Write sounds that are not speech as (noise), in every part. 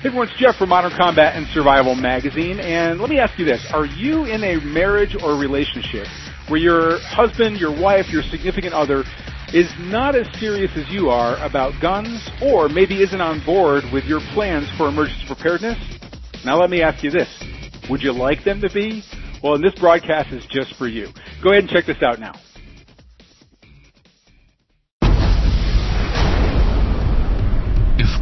Hey everyone, it's Jeff from Modern Combat and Survival Magazine, and let me ask you this. Are you in a marriage or relationship where your husband, your wife, your significant other is not as serious as you are about guns, or maybe isn't on board with your plans for emergency preparedness? Now let me ask you this. Would you like them to be? Well, this broadcast is just for you. Go ahead and check this out now.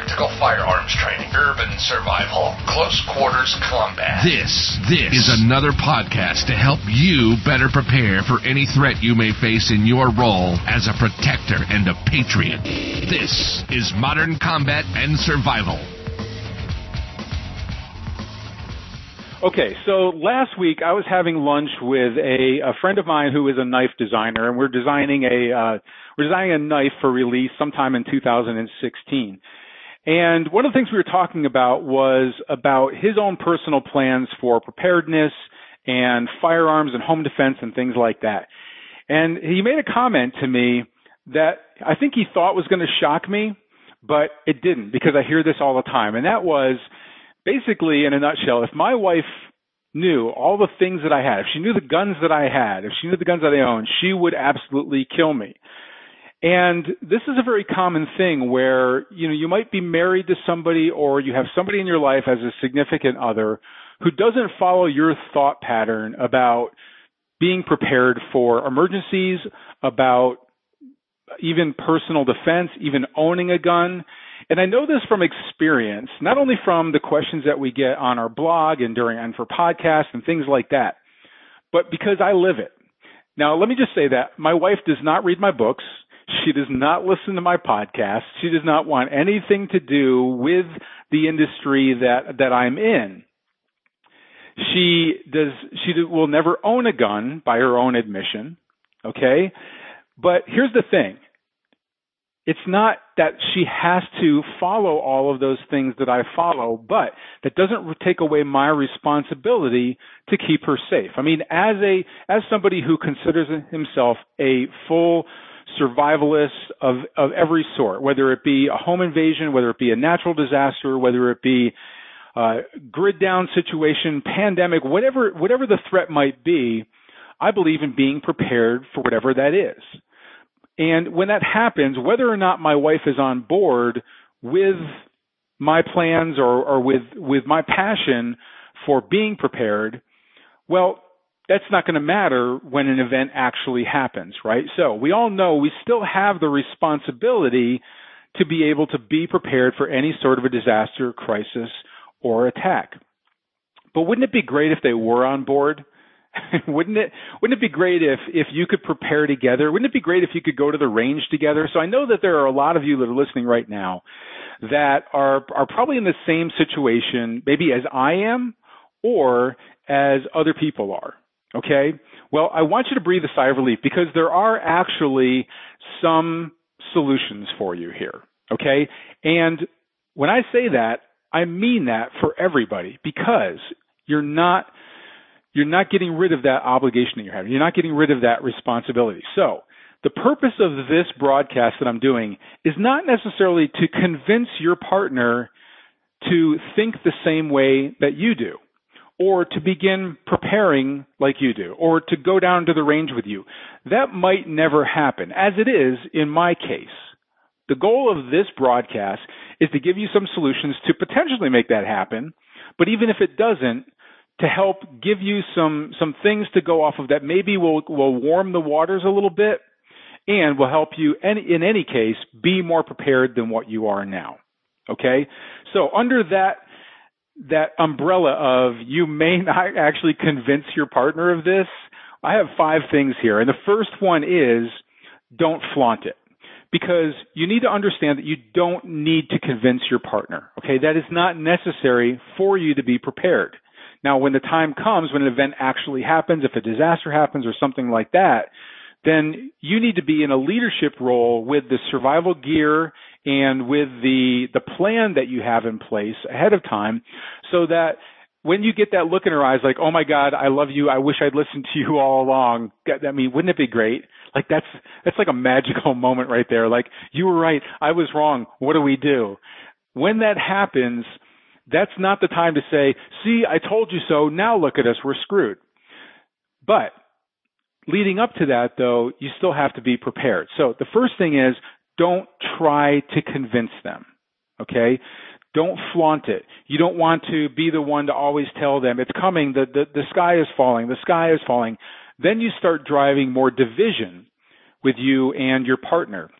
Tactical firearms training, urban survival, close quarters combat. This, this is another podcast to help you better prepare for any threat you may face in your role as a protector and a patriot. This is Modern Combat and Survival. Okay, so last week I was having lunch with a, a friend of mine who is a knife designer, and we're designing a uh, we're designing a knife for release sometime in 2016. And one of the things we were talking about was about his own personal plans for preparedness and firearms and home defense and things like that. And he made a comment to me that I think he thought was going to shock me, but it didn't because I hear this all the time. And that was basically in a nutshell, if my wife knew all the things that I had, if she knew the guns that I had, if she knew the guns that I owned, she would absolutely kill me. And this is a very common thing where, you know, you might be married to somebody or you have somebody in your life as a significant other who doesn't follow your thought pattern about being prepared for emergencies, about even personal defense, even owning a gun. And I know this from experience, not only from the questions that we get on our blog and during and for podcasts and things like that, but because I live it. Now, let me just say that my wife does not read my books. She does not listen to my podcast. She does not want anything to do with the industry that that I'm in. She does she will never own a gun by her own admission, okay? But here's the thing. It's not that she has to follow all of those things that I follow, but that doesn't take away my responsibility to keep her safe. I mean, as a as somebody who considers himself a full survivalists of, of every sort, whether it be a home invasion, whether it be a natural disaster, whether it be a grid down situation, pandemic, whatever, whatever the threat might be, I believe in being prepared for whatever that is. And when that happens, whether or not my wife is on board with my plans or, or with, with my passion for being prepared, well, that's not going to matter when an event actually happens, right? So we all know we still have the responsibility to be able to be prepared for any sort of a disaster, crisis, or attack. But wouldn't it be great if they were on board? (laughs) wouldn't it wouldn't it be great if if you could prepare together? Wouldn't it be great if you could go to the range together? So I know that there are a lot of you that are listening right now that are are probably in the same situation maybe as I am or as other people are. Okay? Well, I want you to breathe a sigh of relief because there are actually some solutions for you here. Okay? And when I say that, I mean that for everybody because you're not you're not getting rid of that obligation that you're having. You're not getting rid of that responsibility. So, the purpose of this broadcast that I'm doing is not necessarily to convince your partner to think the same way that you do or to begin preparing like you do, or to go down to the range with you. That might never happen, as it is in my case. The goal of this broadcast is to give you some solutions to potentially make that happen, but even if it doesn't, to help give you some some things to go off of that maybe will will warm the waters a little bit and will help you any, in any case be more prepared than what you are now. Okay? So under that that umbrella of you may not actually convince your partner of this, I have five things here. And the first one is don't flaunt it. Because you need to understand that you don't need to convince your partner. Okay. That is not necessary for you to be prepared. Now, when the time comes, when an event actually happens, if a disaster happens or something like that, then you need to be in a leadership role with the survival gear and with the the plan that you have in place ahead of time so that when you get that look in her eyes like oh my god i love you. I wish i'd listened to you all along. I mean wouldn't it be great? Like that's that's like a magical (laughs) moment right there. Like you were right. I was wrong. What do we do? When that happens that's not the time to say see i told you so. Now look at us. We're screwed. But leading up to that though you still have to be prepared. So the first thing is don't try to convince them. Okay? Don't flaunt it. You don't want to be the one to always tell them it's coming, the, the, the sky is falling, the sky is falling. Then you start driving more division with you and your partner.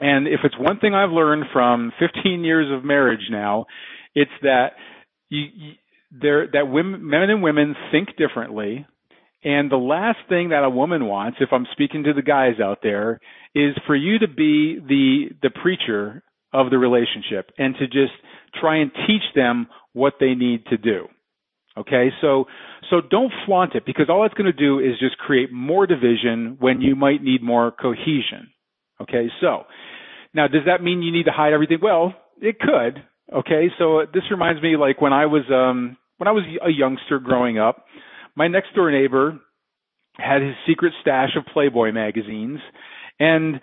And if it's one thing I've learned from 15 years of marriage now, it's that you, you there that women, men and women think differently. And the last thing that a woman wants, if I'm speaking to the guys out there, is for you to be the the preacher of the relationship and to just try and teach them what they need to do. Okay? So so don't flaunt it because all it's going to do is just create more division when you might need more cohesion. Okay? So now does that mean you need to hide everything? Well, it could. Okay? So this reminds me like when I was um when I was a youngster growing up, my next door neighbor had his secret stash of Playboy magazines and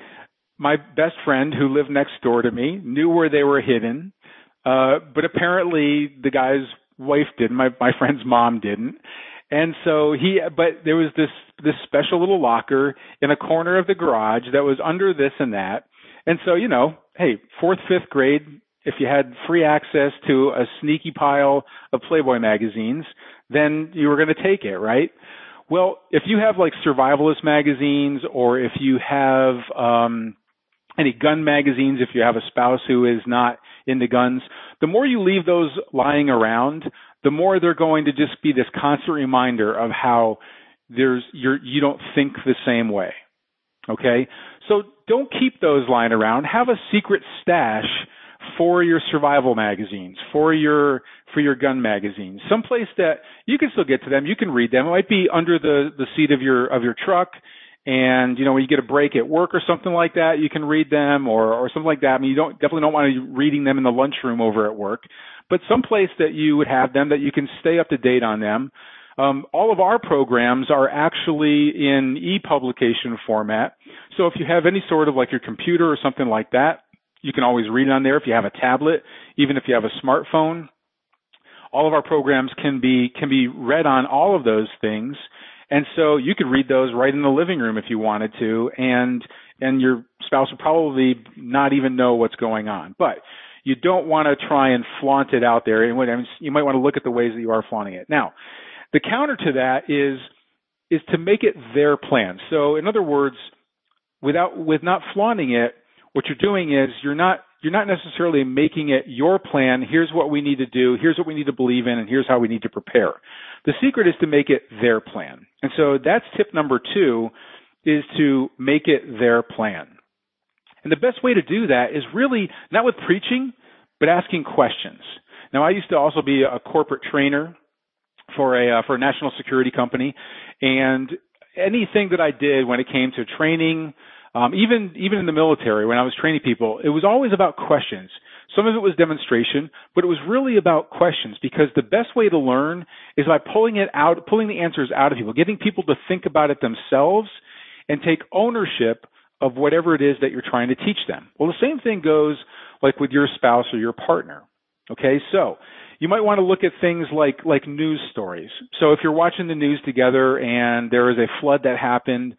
my best friend who lived next door to me knew where they were hidden. Uh, but apparently the guy's wife didn't. My, my friend's mom didn't. And so he, but there was this, this special little locker in a corner of the garage that was under this and that. And so, you know, hey, fourth, fifth grade, if you had free access to a sneaky pile of Playboy magazines, then you were going to take it, right? Well, if you have like survivalist magazines or if you have um, any gun magazines, if you have a spouse who is not into guns, the more you leave those lying around, the more they're going to just be this constant reminder of how there's you're you don't think the same way. Okay? So don't keep those lying around. Have a secret stash for your survival magazines, for your for your gun magazines, someplace that you can still get to them. You can read them. It might be under the the seat of your of your truck, and you know when you get a break at work or something like that, you can read them or or something like that. I mean, you don't definitely don't want to be reading them in the lunchroom over at work, but someplace that you would have them that you can stay up to date on them. Um, all of our programs are actually in e-publication format. So if you have any sort of like your computer or something like that, you can always read it on there if you have a tablet, even if you have a smartphone. All of our programs can be can be read on all of those things. And so you could read those right in the living room if you wanted to and and your spouse would probably not even know what's going on. But you don't want to try and flaunt it out there and you might want to look at the ways that you are flaunting it. Now, the counter to that is is to make it their plan. So in other words, without with not flaunting it, what you're doing is you're not you're not necessarily making it your plan. Here's what we need to do. Here's what we need to believe in, and here's how we need to prepare. The secret is to make it their plan. And so that's tip number two is to make it their plan. And the best way to do that is really not with preaching, but asking questions. Now, I used to also be a corporate trainer for a uh, for a national security company, and anything that I did when it came to training, um, even even in the military, when I was training people, it was always about questions. Some of it was demonstration, but it was really about questions because the best way to learn is by pulling it out, pulling the answers out of people, getting people to think about it themselves and take ownership of whatever it is that you're trying to teach them. Well, the same thing goes like with your spouse or your partner. Okay, so you might want to look at things like like news stories. So if you're watching the news together and there is a flood that happened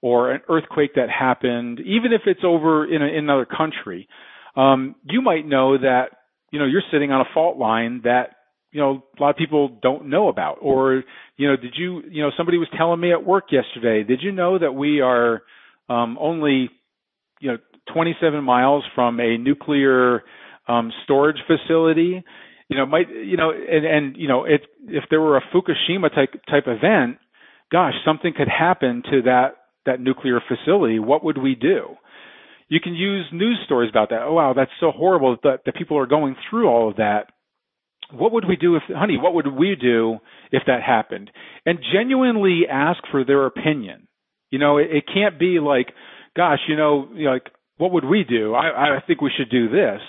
or an earthquake that happened, even if it's over in, a, in another country, um, you might know that you know you're sitting on a fault line that you know a lot of people don't know about. Or you know, did you you know somebody was telling me at work yesterday? Did you know that we are um, only you know 27 miles from a nuclear um, storage facility? You know, might you know, and and you know, if if there were a Fukushima type type event, gosh, something could happen to that that nuclear facility, what would we do? You can use news stories about that. Oh wow, that's so horrible that, that people are going through all of that. What would we do if, honey, what would we do if that happened? And genuinely ask for their opinion. You You know, it, it can't be like, gosh, you know, like what would we do? I, I think we should do this.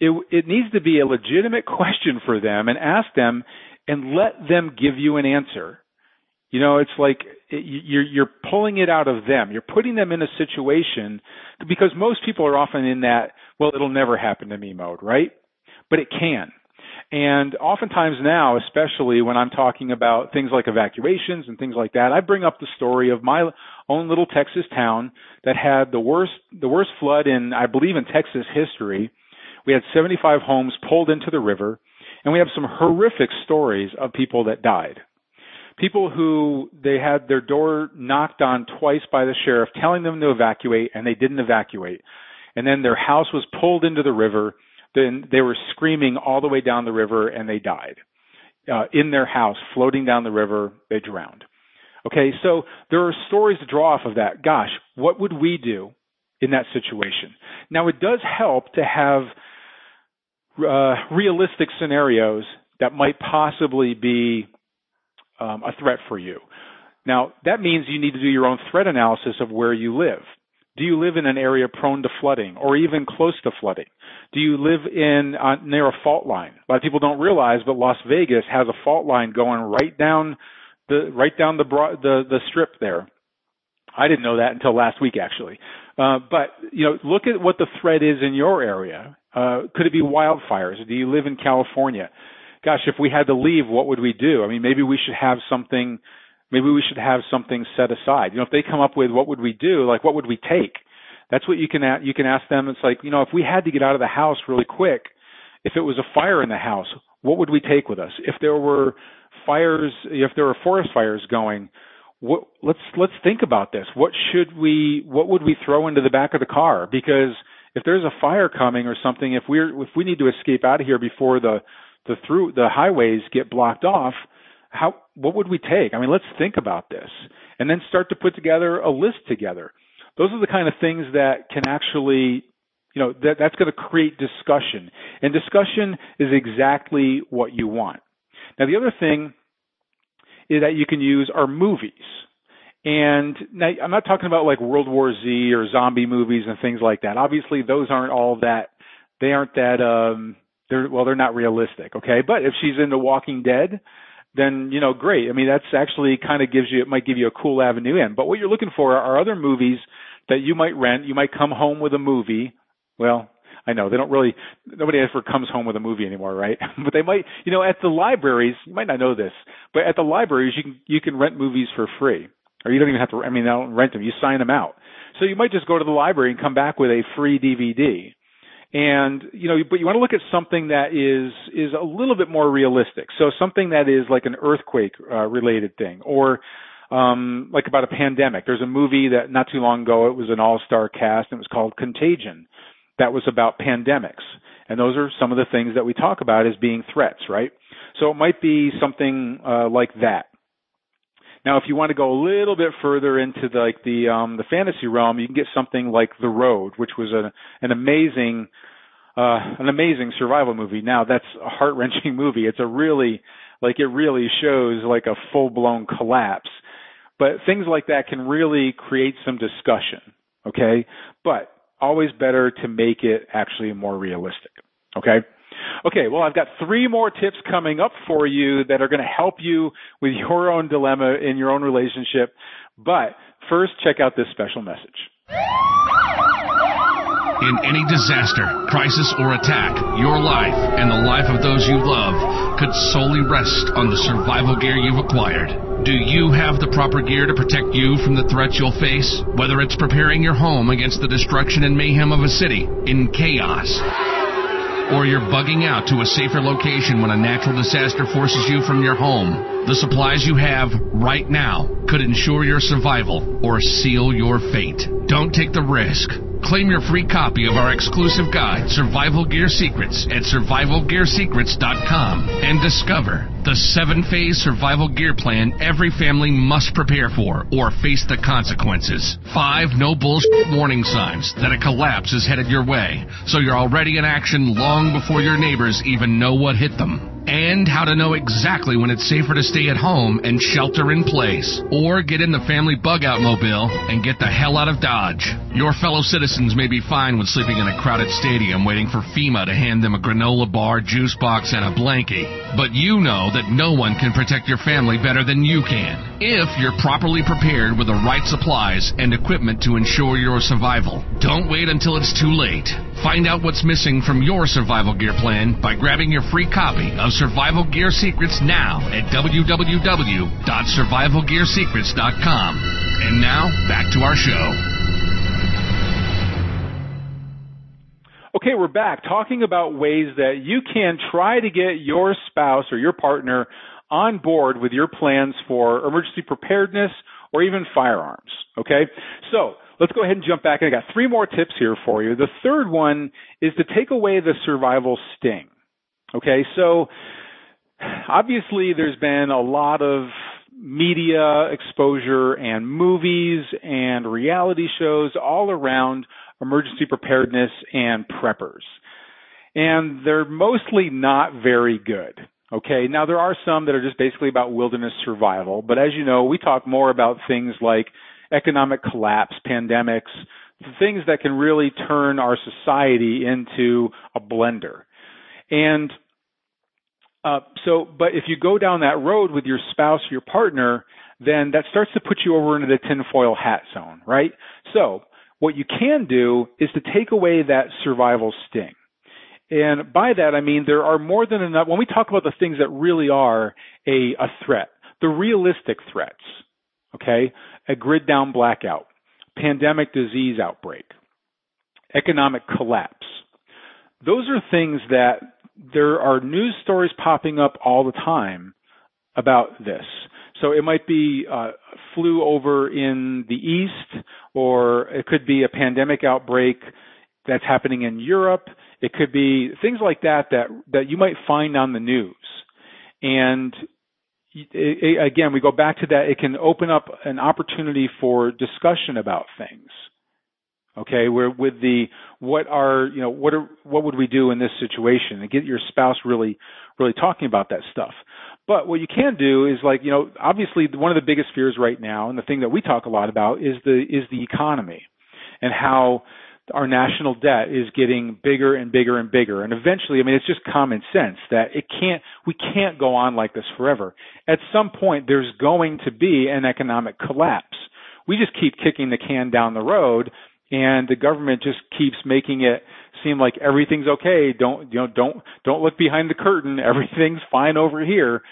It, it needs to be a legitimate (laughs) question for them and ask them and let them give you an answer. You know, it's like you're you're pulling it out of them. You're putting them in a situation because most people are often in that well, it'll never happen to me mode, right? But it can. And oftentimes now, especially when I'm talking about things like evacuations and things like that, I bring up the story of my own little Texas town that had the worst the worst flood in I believe in Texas history. We had 75 homes pulled into the river, and we have some horrific stories of people that died. People who they had their door knocked on twice by the sheriff telling them to evacuate and they didn't evacuate. And then their house was pulled into the river then they were screaming all the way down the river and they died. Uh, in their house, floating down the river, they drowned. Okay, so there are stories to draw off of that. Gosh, what would we do in that situation? Now, it does help to have uh, realistic scenarios that might possibly be um, a threat for you. Now, that means you need to do your own threat analysis of where you live. Do you live in an area prone to flooding or even close to flooding? Do you live in uh, near a fault line? A lot of people don't realize, but Las Vegas has a fault line going right down the right down the broad, the the strip there. I didn't know that until last week, actually. Uh, but you know, look at what the threat is in your area. Uh, could it be wildfires? Do you live in California? Gosh, if we had to leave, what would we do? I mean, maybe we should have something maybe we should have something set aside. You know, if they come up with what would we do, like what would we take? That's what you can you can ask them. It's like, you know, if we had to get out of the house really quick, if it was a fire in the house, what would we take with us? If there were fires, if there were forest fires going, what, let's let's think about this. What should we what would we throw into the back of the car? Because if there's a fire coming or something, if we're if we need to escape out of here before the the through the highways get blocked off, how what would we take? I mean, let's think about this and then start to put together a list together. Those are the kind of things that can actually you know that that's going to create discussion and discussion is exactly what you want now the other thing is that you can use are movies and now i'm not talking about like world war z or zombie movies and things like that obviously those aren't all that they aren't that um they're well they're not realistic okay but if she's into walking dead then you know great. I mean that's actually kind of gives you it might give you a cool avenue in. But what you're looking for are other movies that you might rent. You might come home with a movie. Well, I know they don't really nobody ever comes home with a movie anymore, right? (laughs) but they might, you know, at the libraries, you might not know this, but at the libraries you can you can rent movies for free. Or you don't even have to I mean, they don't rent them, you sign them out. So you might just go to the library and come back with a free DVD and you know but you want to look at something that is is a little bit more realistic. So something that is like an earthquake uh, related thing or um like about a pandemic. There's a movie that not too long ago it was an all star cast and it was called contagion. That was about pandemics. And those are some of the things that we talk about as being threats right? So it might be something uh, like that now, if you want to go a little bit further into the, like the um, the fantasy realm, you can get something like The Road, which was a, an amazing uh, an amazing survival movie. Now, that's a heart wrenching (laughs) movie. It's a really like it really shows like a full blown collapse. But things like that can really create some discussion. Okay, but always better to make it actually more realistic. Okay. Okay, well, I've got three more tips coming up for you that are going to help you with (laughs) your own dilemma in your own relationship. But first, check out this special message. In any disaster, crisis, or attack, your life and the life of those you love could solely rest on the survival gear you've acquired. Do you have the proper gear to protect you from the threats you'll face? Whether it's preparing your home against the destruction and mayhem of a city in chaos or you're bugging out to a safer location when a natural disaster forces you from your home, the supplies you have right now could ensure your survival or seal your fate. Don't take the risk. Claim your free copy of our exclusive guide, Survival Gear Secrets, at survivalgearsecrets.com and discover the seven phase survival gear plan every family must prepare for or face the consequences. Five no bullshit warning signs that a collapse is headed your way, so you're already in action long before your neighbors even know what hit them. And how to know exactly when it's safer to stay at home and shelter in place, or get in the family bug out mobile and get the hell out of Dodge. Your fellow citizens may be fine with sleeping in a crowded stadium waiting for FEMA to hand them a granola bar, juice box, and a blankie, but you know that no one can protect your family better than you can if you're properly prepared with the right supplies and equipment to ensure your survival. Don't wait until it's too late. Find out what's missing from your survival gear plan by grabbing your free copy of Survival Gear Secrets now at www.survivalgearsecrets.com. And now, back to our show. Okay, we're back talking about ways that you can try to get your spouse or your partner on board with your plans for emergency preparedness or even firearms. Okay, so let's go ahead and jump back. I got three more tips here for you. The third one is to take away the survival sting. Okay, so obviously there's been a lot of media exposure and movies and reality shows all around emergency preparedness and preppers. And they're mostly not very good. Okay, now there are some that are just basically about wilderness survival, but as you know, we talk more about things like economic collapse, pandemics, things that can really turn our society into a blender. And uh, so, but if you go down that road with your spouse or your partner, then that starts to put you over into the tinfoil hat zone, right? So, what you can do is to take away that survival sting. And by that, I mean there are more than enough, when we talk about the things that really are a, a threat, the realistic threats, okay? A grid down blackout, pandemic disease outbreak, economic collapse. Those are things that there are news stories popping up all the time about this. So it might be uh, flu over in the east, or it could be a pandemic outbreak that's happening in Europe. It could be things like that that that you might find on the news. And again, we go back to that. It can open up an opportunity for discussion about things. Okay, where with the what are you know what are what would we do in this situation and get your spouse really really talking about that stuff. But what you can do is like you know obviously one of the biggest fears right now and the thing that we talk a lot about is the is the economy and how our national debt is getting bigger and bigger and bigger. And eventually i mean it's just common sense that it can't we can't go on like this forever. At some point there's going to be an economic collapse. We just keep kicking the can down the road and the government just keeps making it seem like everything's okay. Don't you know don't don't look behind the curtain. (laughs) Everything's fine over here.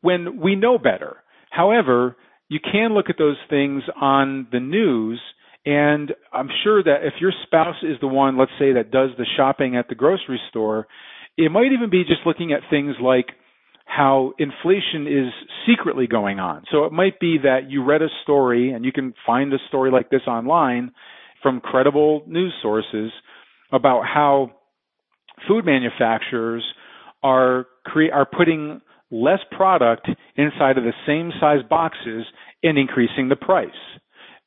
When we know better. However you can look at those things on the news and i'm sure that if your spouse is the one let's say that does the shopping at the grocery store it might even be just looking at things like how inflation is secretly going on. So it might be that you read a story and you can find a story like this online from credible news sources about how food manufacturers are cre- are putting less product inside of the same size boxes and increasing the price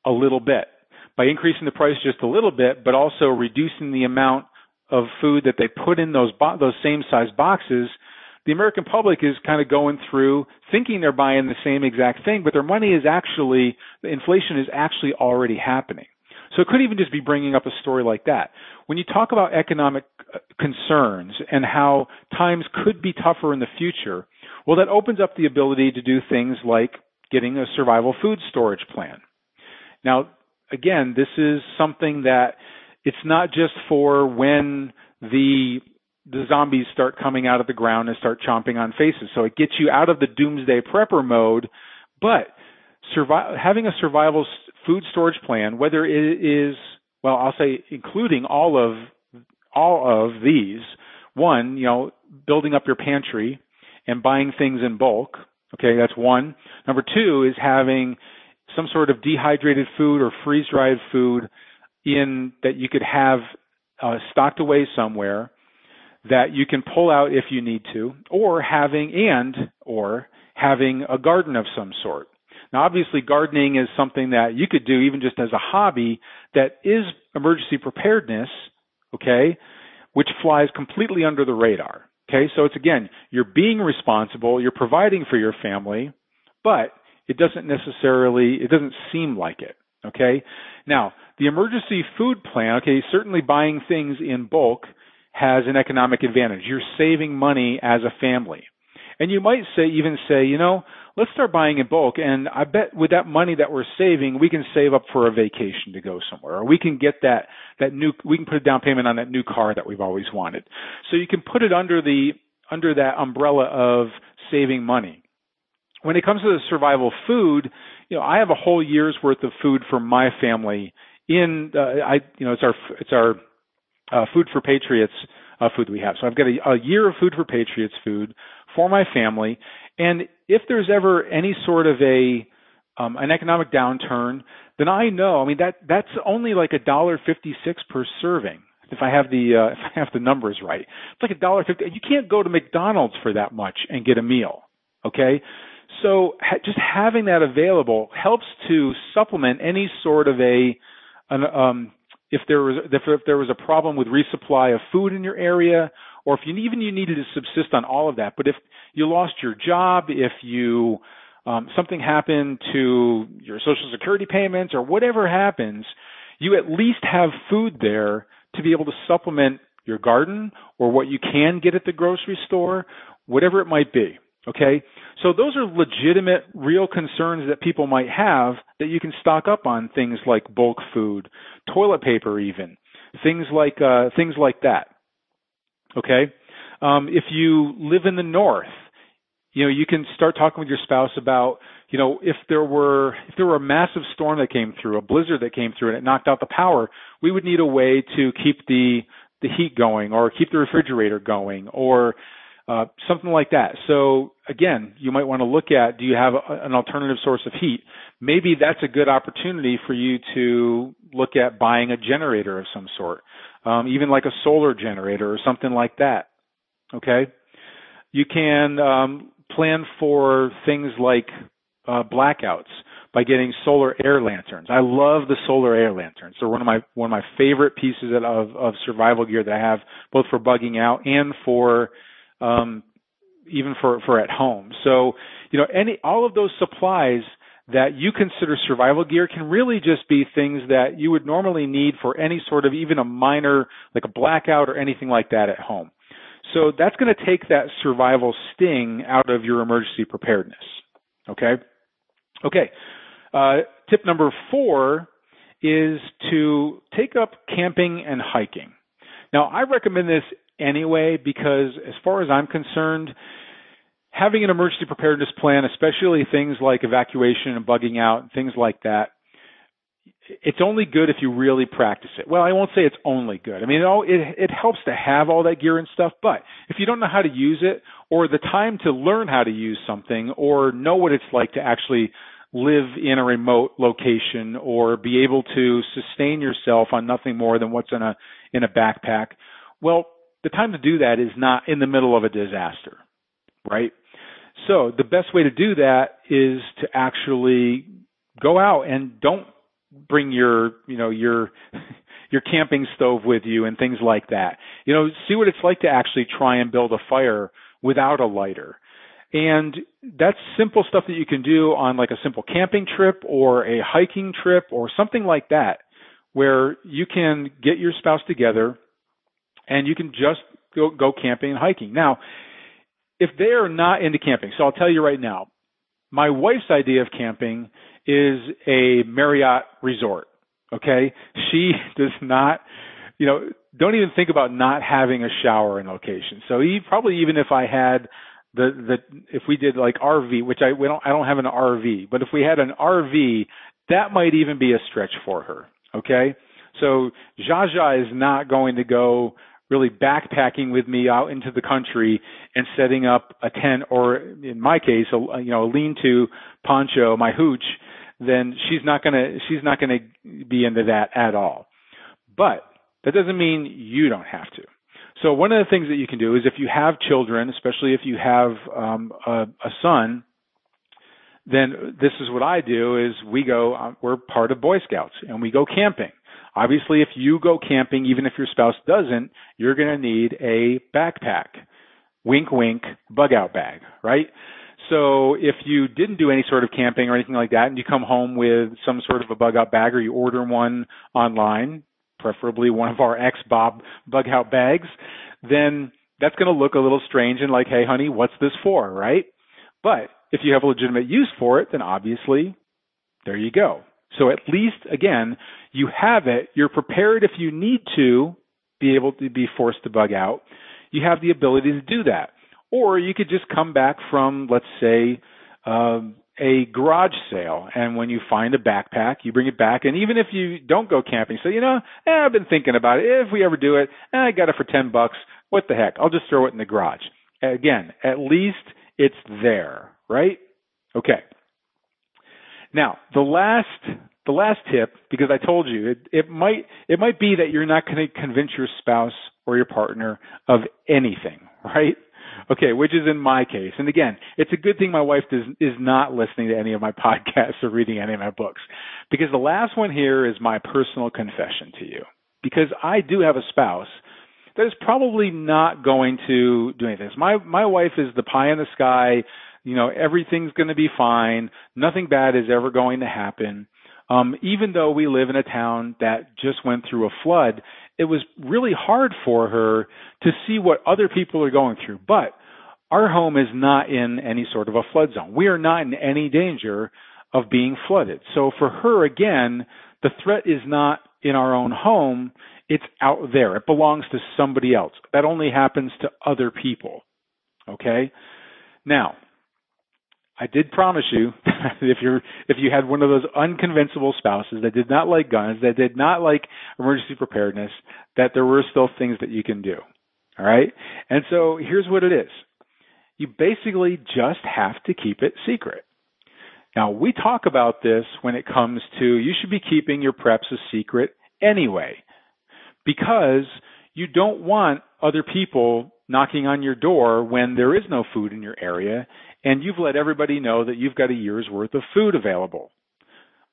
a little bit. By increasing the price just a little bit, but also reducing the amount of food that they put in those bo- those same size boxes, the American public is kind of going through thinking they're buying the same exact thing, but their money is actually the inflation is actually already happening. So it could even just be bringing up a story like that. When you talk about economic uh, concerns and how times could be tougher in the future, well, that opens up the ability to do things like getting a survival food storage plan. Now, again, this is something that it's not just for when the the zombies start coming out of the ground and start chomping on faces. So it gets you out of the doomsday prepper mode, but survive, having a survival food storage plan, whether it is, well, I'll say including all of all of these. One, you know, building up your pantry and buying things in bulk. Okay, that's one. Number two is having some sort of dehydrated food or freeze dried food in that you could have uh, stocked away somewhere that you can pull out if you need to, or having and or having a garden of some sort. Now, obviously, gardening is something that you could do even just as a hobby that is emergency preparedness, okay, which flies completely under the radar. Okay, so it's again, you're being responsible, you're providing for your family, but it doesn't necessarily, it doesn't seem like it. Okay, now the emergency food plan, okay, certainly buying things in bulk has an economic advantage. You're saving money as a family. And you might say, even say, you know, let's start buying in bulk. And I bet with that money that we're saving, we can save up for a vacation to go somewhere, or we can get that that new, we can put a down payment on that new car that we've always wanted. So you can put it under the under that umbrella of saving money. When it comes to the survival food, you know, I have a whole year's worth of food for my family in uh, I you know it's our it's our uh, Food4Patriots uh, food we have. So I've got a, a year of Food4Patriots food for my family, and if there's ever any sort of a um, an economic downturn, then I know. I mean that that's only like a dollar fifty six per serving. If I have the uh, (laughs) if I have the numbers right, it's like a dollar fifty. You can't go to McDonald's for that much and get a meal. Okay, so ha- just having that available helps to supplement any sort of a an, um, if there was if, if there was a problem with resupply of food in your area, or if you even you needed to subsist on all of that. But if you lost your job, if you um, something happened to your social security payments or whatever happens, you at least have food there to be able to supplement your garden or what you can get at the grocery store, whatever it might be. Okay? So those are legitimate, real concerns that people might have that you can stock up on things like bulk food, toilet paper even, things like, uh, things like that. Okay? Um, if you live in the north, you know, you can start talking with your spouse about, you know, if there were if there were a massive storm that came through, a blizzard that came through and it knocked out the power, we would need a way to keep the the heat going or keep the refrigerator going or uh, something like that. So again, you might want to look at do you have a, an alternative source of heat? Maybe that's a good opportunity for you to look at buying a generator of some sort, um, even like a solar generator or something like that. Okay, you can um, plan for things like uh, blackouts by getting solar air lanterns. I love the solar air lanterns. They're one of my one of my favorite pieces of of survival gear that I have, both for bugging out and for um, even for, for at home. So, you know, any, all of those supplies that you consider survival gear can really just be things that you would normally need for any sort of even a minor, like a blackout or anything like that at home. So that's going to take that survival sting out of your emergency preparedness. Okay? Okay. Uh, tip number four is to take up camping and hiking. Now, I recommend this anyway because as far as I'm concerned, having an emergency preparedness plan, especially things like evacuation and bugging out, and things like that, it's only good if you really practice it. Well, I won't say it's only good. I mean, it, it, it helps to have all that gear and stuff, but if you don't know how to use it or the time to learn how to use something or know what it's like to actually live in a remote location or be able to sustain yourself on nothing more than what's in a in a backpack, well, the time to do that is not in the middle of a disaster, right? So the best way to do that is to actually go out and don't bring your, you know, your (laughs) your camping stove with you and things like that. You know, see what it's like to actually try and build a fire without a lighter. And that's simple stuff that you can do on like a simple camping trip or a hiking trip or something like that where you can get your spouse together and you can just go go camping and hiking. Now, if they are not into camping, so I'll tell you right now, my wife's idea of camping is a Marriott resort. Okay, she (laughs) does not, you know, don't even think about not having a shower in location. So he, probably even if I had the the if we did like RV, which I we don't I don't have an RV, but if we had an RV, that might even be a stretch for her. Okay, so Jaja is not going to go really backpacking with me out into the country and setting up a tent or in my case a you know a lean-to poncho my hooch then she's not going to she's not going to be into that at all. But that doesn't mean you don't have to. So one of the things that you can do is if you have children especially if you have um a, a son then this is what I do is we go uh, we're part of boy scouts and we go camping Obviously, if you go camping, even if your spouse doesn't, you're going to need a backpack. wink wink bug out bag, right? So if you didn't do any sort of camping or anything like that and you come home with some sort of a bug out bag or you order one online, preferably one of our ex Bob bug out bags, then that's going to look a little strange and like, hey honey, what's this for, right? But if you have a legitimate use for it, then obviously there you go. So at least again, you have it. You're prepared if you need to be able to be forced to bug out. You have the ability to do that. Or you could just come back from, let's say, um, a garage sale, and when you find a backpack, you bring it back. And even if you don't go camping, say, you know, eh, I've been thinking about it. If we ever do it, eh, I got it for ten bucks. What the heck? I'll just throw it in the garage. Again, at least it's there, right? Okay. Now, the last the last tip, because I told you it, it might it might be that you're not going to convince your spouse or your partner of anything, (laughs) right? Okay, which is in my case. And again, it's a good thing my wife does, is not listening to any of my (laughs) podcasts or reading any of my books, because the last one here is my personal confession to you. Because I do have a spouse that is probably not going to do anything. My my wife is the pie in the sky. You know, everything's going to be fine. Nothing bad is ever going to happen. Um, even though we live in a town that just went through a flood, it was really hard for her to see what other people are going through. But our home is not in any sort of a flood zone. We are not in any danger of being flooded. So for her, again, the threat is not in our own home. It's out there. It belongs to somebody else. That only happens to other people. Okay? Now, I did promise you (laughs) if you're if you had one of those unconvincible spouses that did not like guns, that did not like emergency preparedness, that there were still things that you can do. All right? And so here's what it is. You basically just have to keep it secret. Now, we talk about this when it comes to you should be keeping your preps a secret anyway because you don't want other people knocking on your door when there is no food in your area and you've let everybody know that you've got a year's worth of food available,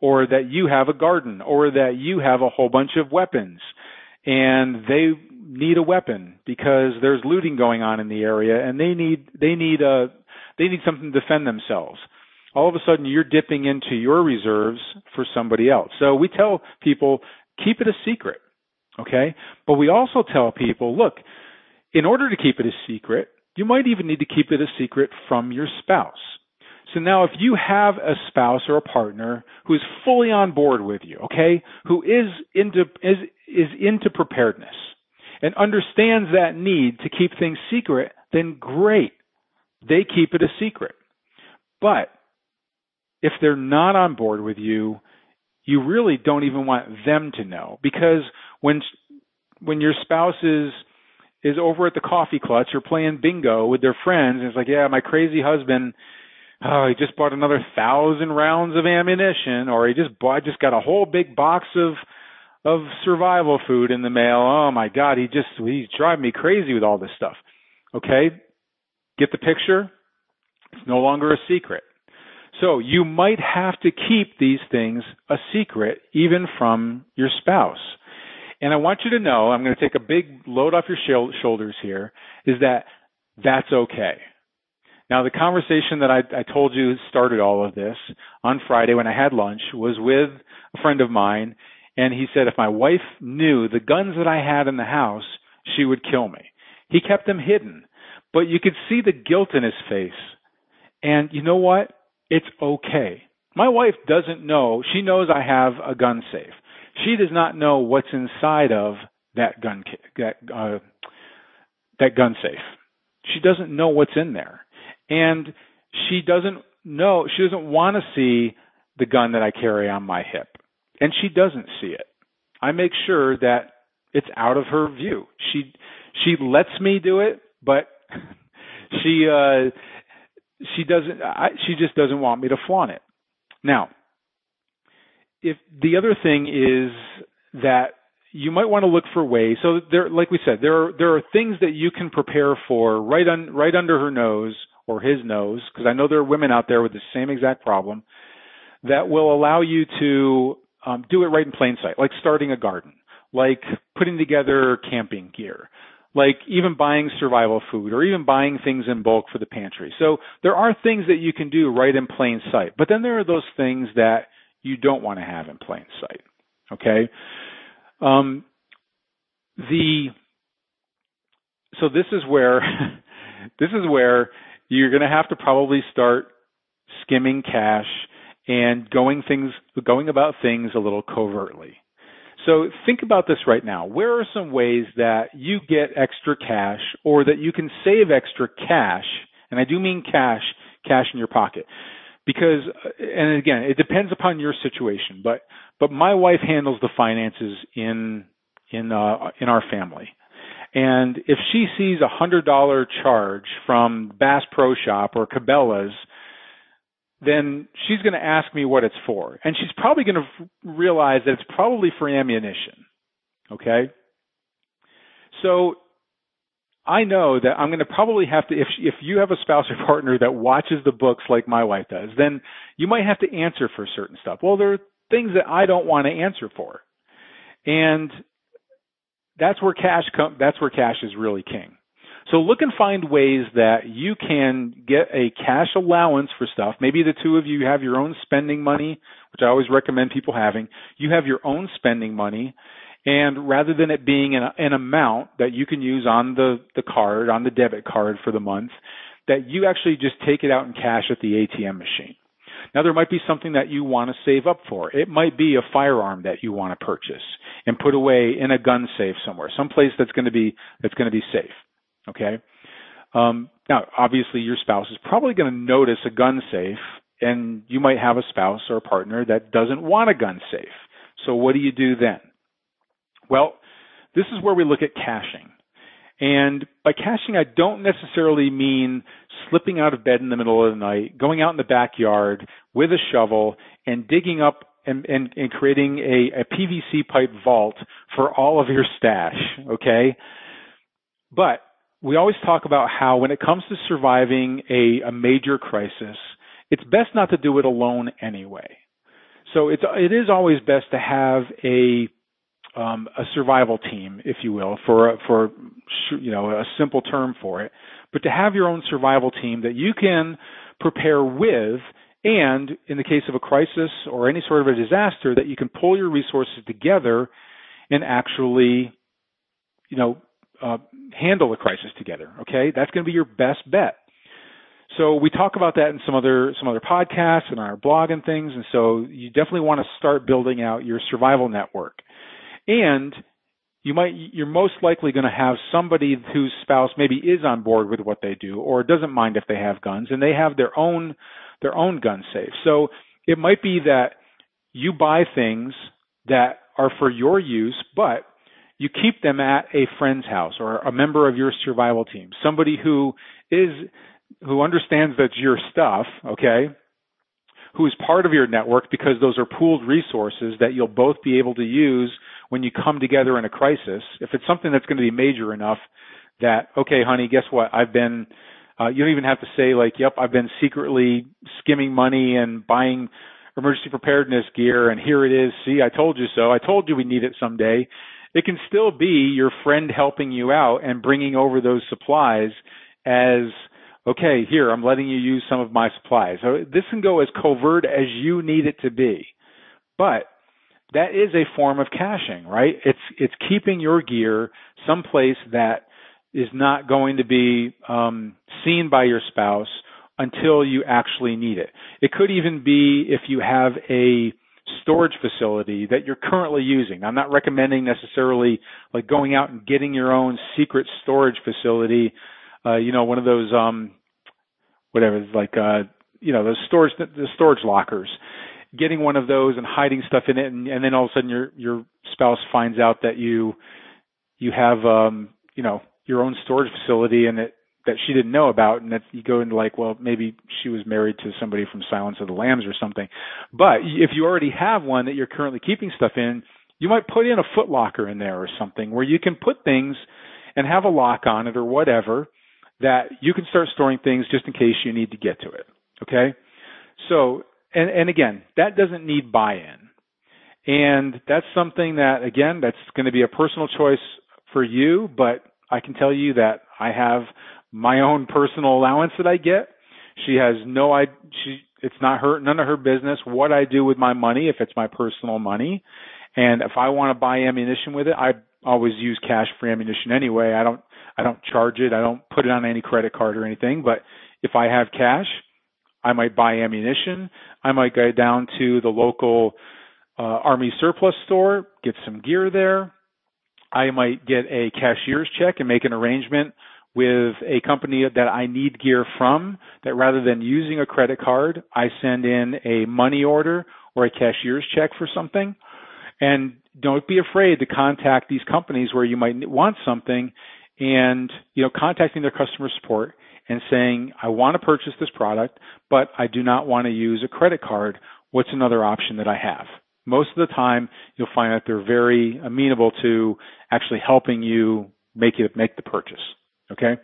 or that you have a garden, or that you have a whole bunch of weapons, and they need a weapon because there's looting going on in the area, and they need they need a they need something to defend themselves. All of a sudden, you're dipping into your reserves for somebody else. So we tell people keep it a secret, okay? But we also tell people, look, in order to keep it a secret, you might even need to keep it a secret from your spouse. So now if you have a spouse or a partner who is fully on board with you, okay, who is into is is into preparedness and understands that need to keep things secret, then great. They keep it a secret. But if they're not on board with you, you really don't even want them to know because when when your spouse is is over at the coffee clutch or playing bingo with their friends and it's like, yeah, my crazy husband, oh, he just bought another thousand rounds of ammunition or he just bought just got a whole big box of of survival food in the mail. Oh my God, he just he's driving me crazy with all this stuff. Okay? Get the picture? It's no longer a secret. So you might have to keep these things a secret even from your spouse. And I want you to know, I'm going to take a big load off your sh- shoulders here, is that that's okay. Now, the conversation that I, I told you started all of this on Friday when I had lunch was with a friend of mine, and he said if my wife knew the guns that I had in the house, she would kill me. He kept them hidden, but you could see the guilt in his face. And you know what? It's okay. My wife doesn't know. She knows I have a gun safe. She does not know what's inside of that gun that uh, that gun safe. She doesn't know what's in there, and she doesn't know. She doesn't want to see the gun that I carry on my hip, and she doesn't see it. I make sure that it's out of her view. She she lets me do it, but (laughs) she uh she doesn't I, she just doesn't want me to flaunt it. Now, if the other thing is that you might want to look for ways. So there, like we said, there are there are things that you can prepare for right on right under her nose or his nose, because I know there are women out there with the same exact problem that will allow you to um, do it right in plain sight, like starting a garden, like putting together camping gear, like even buying survival food or even buying things in bulk for the pantry. So there are things that you can do right in plain sight. But then there are those things that you don't want to have in plain sight. Okay? Um, the so this is where (laughs) this is where you're going to have to probably start skimming cash and going things going about things a little covertly. So think about this right now. Where are some ways that you get extra cash or that you can save extra cash? And I do mean cash, cash in your pocket. Because and again, it depends upon your situation, but but my wife handles the finances in in uh in our family. And if she sees a hundred dollar charge from Bass Pro Shop or Cabela's, then she's going to ask me what it's for. And she's probably going to realize that it's probably for ammunition. Okay? So I know that I'm going to probably have to if if you have a spouse or partner that watches the books like my wife does, then you might have to answer for certain stuff. Well, there are things that I don't want to answer for. And that's where cash com- that's where cash is really king. So look and find ways that you can get a cash allowance for stuff. Maybe the two of you have your own spending money, which I always recommend people having. You have your own spending money. And rather than it being an, an amount that you can use on the, the card, on the debit card for the month, that you actually just take it out in cash at the ATM machine. Now there might be something that you want to save up for. It might be a firearm that you want to purchase and put away in a gun safe somewhere, someplace that's going to be that's going to be safe. Okay. Um, now, obviously, your spouse is probably going to notice a gun safe, and you might have a spouse or a partner that doesn't want a gun safe. So, what do you do then? Well, this is where we look at caching. And by caching, I don't necessarily mean slipping out of bed in the middle of the night, going out in the backyard with a shovel and digging up and, and, and creating a, a PVC pipe vault for all of your stash. Okay. But we always talk about how when it comes to surviving a, a major crisis, it's best not to do it alone anyway. So it's it is always best to have a um, a survival team, if you will, for for you know a simple term for it, but to have your own survival team that you can prepare with, and in the case of a crisis or any sort of a disaster, that you can pull your resources together and actually, you know, uh, handle the crisis together. Okay, that's going to be your best bet. So we talk about that in some other some other podcasts and our blog and things, and so you definitely want to start building out your survival network. And you might you're most likely going to have somebody whose spouse maybe is on board with what they do or doesn't mind if they have guns and they have their own their own gun safe. So it might be that you buy things that are for your use, but you keep them at a friend's house or a member of your survival team, somebody who is who understands that's your stuff, okay? Who is part of your network because those are pooled resources that you'll both be able to use when you come together in a crisis. If it's something that's going to be major enough that, okay, honey, guess what? I've been uh, you don't even have to say like, yep, I've been secretly skimming money and buying emergency preparedness gear and here it is. See, I told you so. I told you we need it someday it can still be your friend helping you out and bringing over those supplies as okay here i'm letting you use some of my supplies so this can go as covert as you need it to be but that is a form of caching right? It's it's keeping your gear someplace that is not going to be um, seen by your spouse until you actually need it. It could even be if you have a storage facility that you're currently using. I'm not recommending necessarily like going out and getting your own secret storage facility, uh, you know, one of those, um, whatever, like, uh, you know, those storage, the storage lockers, getting one of those and hiding stuff in it. And, and then all of a sudden your, your spouse finds out that you, you have, um, you know, your own storage facility and it that she didn't know about and that you go into like well maybe she was married to somebody from silence of the lambs or something but if you already have one that you're currently keeping stuff in you might put in a foot locker in there or something where you can put things and have a lock on it or whatever that you can start storing things just in case you need to get to it okay so and and again that doesn't need buy-in and that's something that again that's going to be a personal choice for you but I can tell you that I have my own personal allowance that I get. She has no I she it's not her none of her business what I do with my money if it's my personal money. And if I want to buy ammunition with it, I always use cash for ammunition anyway. I don't I don't charge it. I don't put it on any credit card or anything, but if I have cash, I might buy ammunition. I might go down to the local uh, Army surplus store, get some gear there. I might get a cashier's check and make an arrangement with a company that I need gear from that rather than using a credit card, I send in a money order or a cashier's check for something. And don't be afraid to contact these companies where you might want something and, you know, contacting their customer support and saying, I want to purchase this product, but I do not want to use a credit card. What's another option that I have? Most of the time, you'll find that they're very amenable to actually helping you make it, make the purchase. Okay.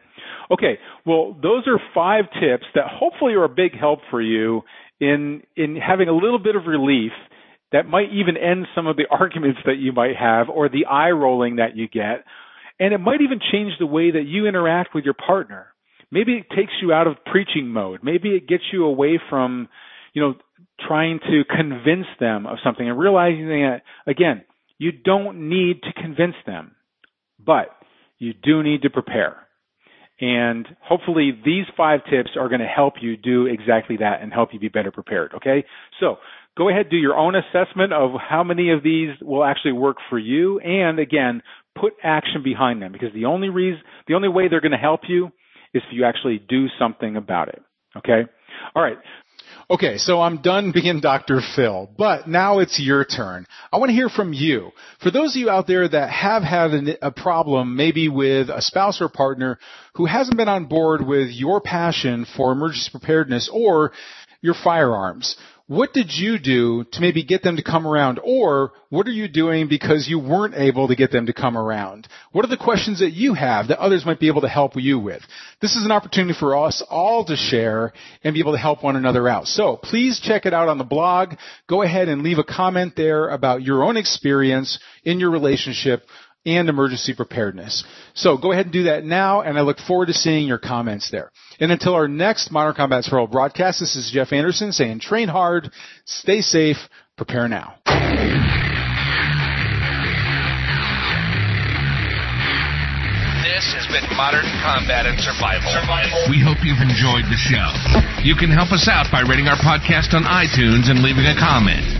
Okay. Well, those are five tips that hopefully are a big help for you in, in having a little bit of relief that might even end some of the (laughs) arguments that you might have or the eye rolling that you get. And it might even change the way that you interact with your partner. Maybe it takes you out of preaching mode. Maybe it gets you away from, you know, trying to convince them of something and realizing that, again, you don't need to convince them, but you do need to prepare. And hopefully these five tips are going to help you do exactly that and help you be better prepared. Okay. So go ahead, do your own assessment of how many of these will actually work for you. And again, put action behind them because the only reason, the only way they're going to help you is if you actually do something about it. Okay. All right. Okay, so I'm done (laughs) being Dr. Phil, but now it's your turn. I want to hear from you. For those of you out there that have had a problem, maybe with a spouse or partner who hasn't been on board with your passion for emergency preparedness or your firearms, what did you do to maybe get them to come around? Or what are you doing because you weren't able to get them to come around? What are the questions that you have that others might be able to help you with? This is an opportunity for us all to share and be able to help one another out. So please check it out on the blog. Go ahead and leave a comment there about your own experience in your relationship and emergency preparedness. So go ahead and do that now, and I look forward to seeing your comments there. And until our next Modern Combat Survival broadcast, this is Jeff Anderson saying train hard, stay safe, prepare now. This has been Modern Combat and Survival. Survival. We hope you've enjoyed the show. You can help us out by rating our podcast on iTunes and leaving a comment.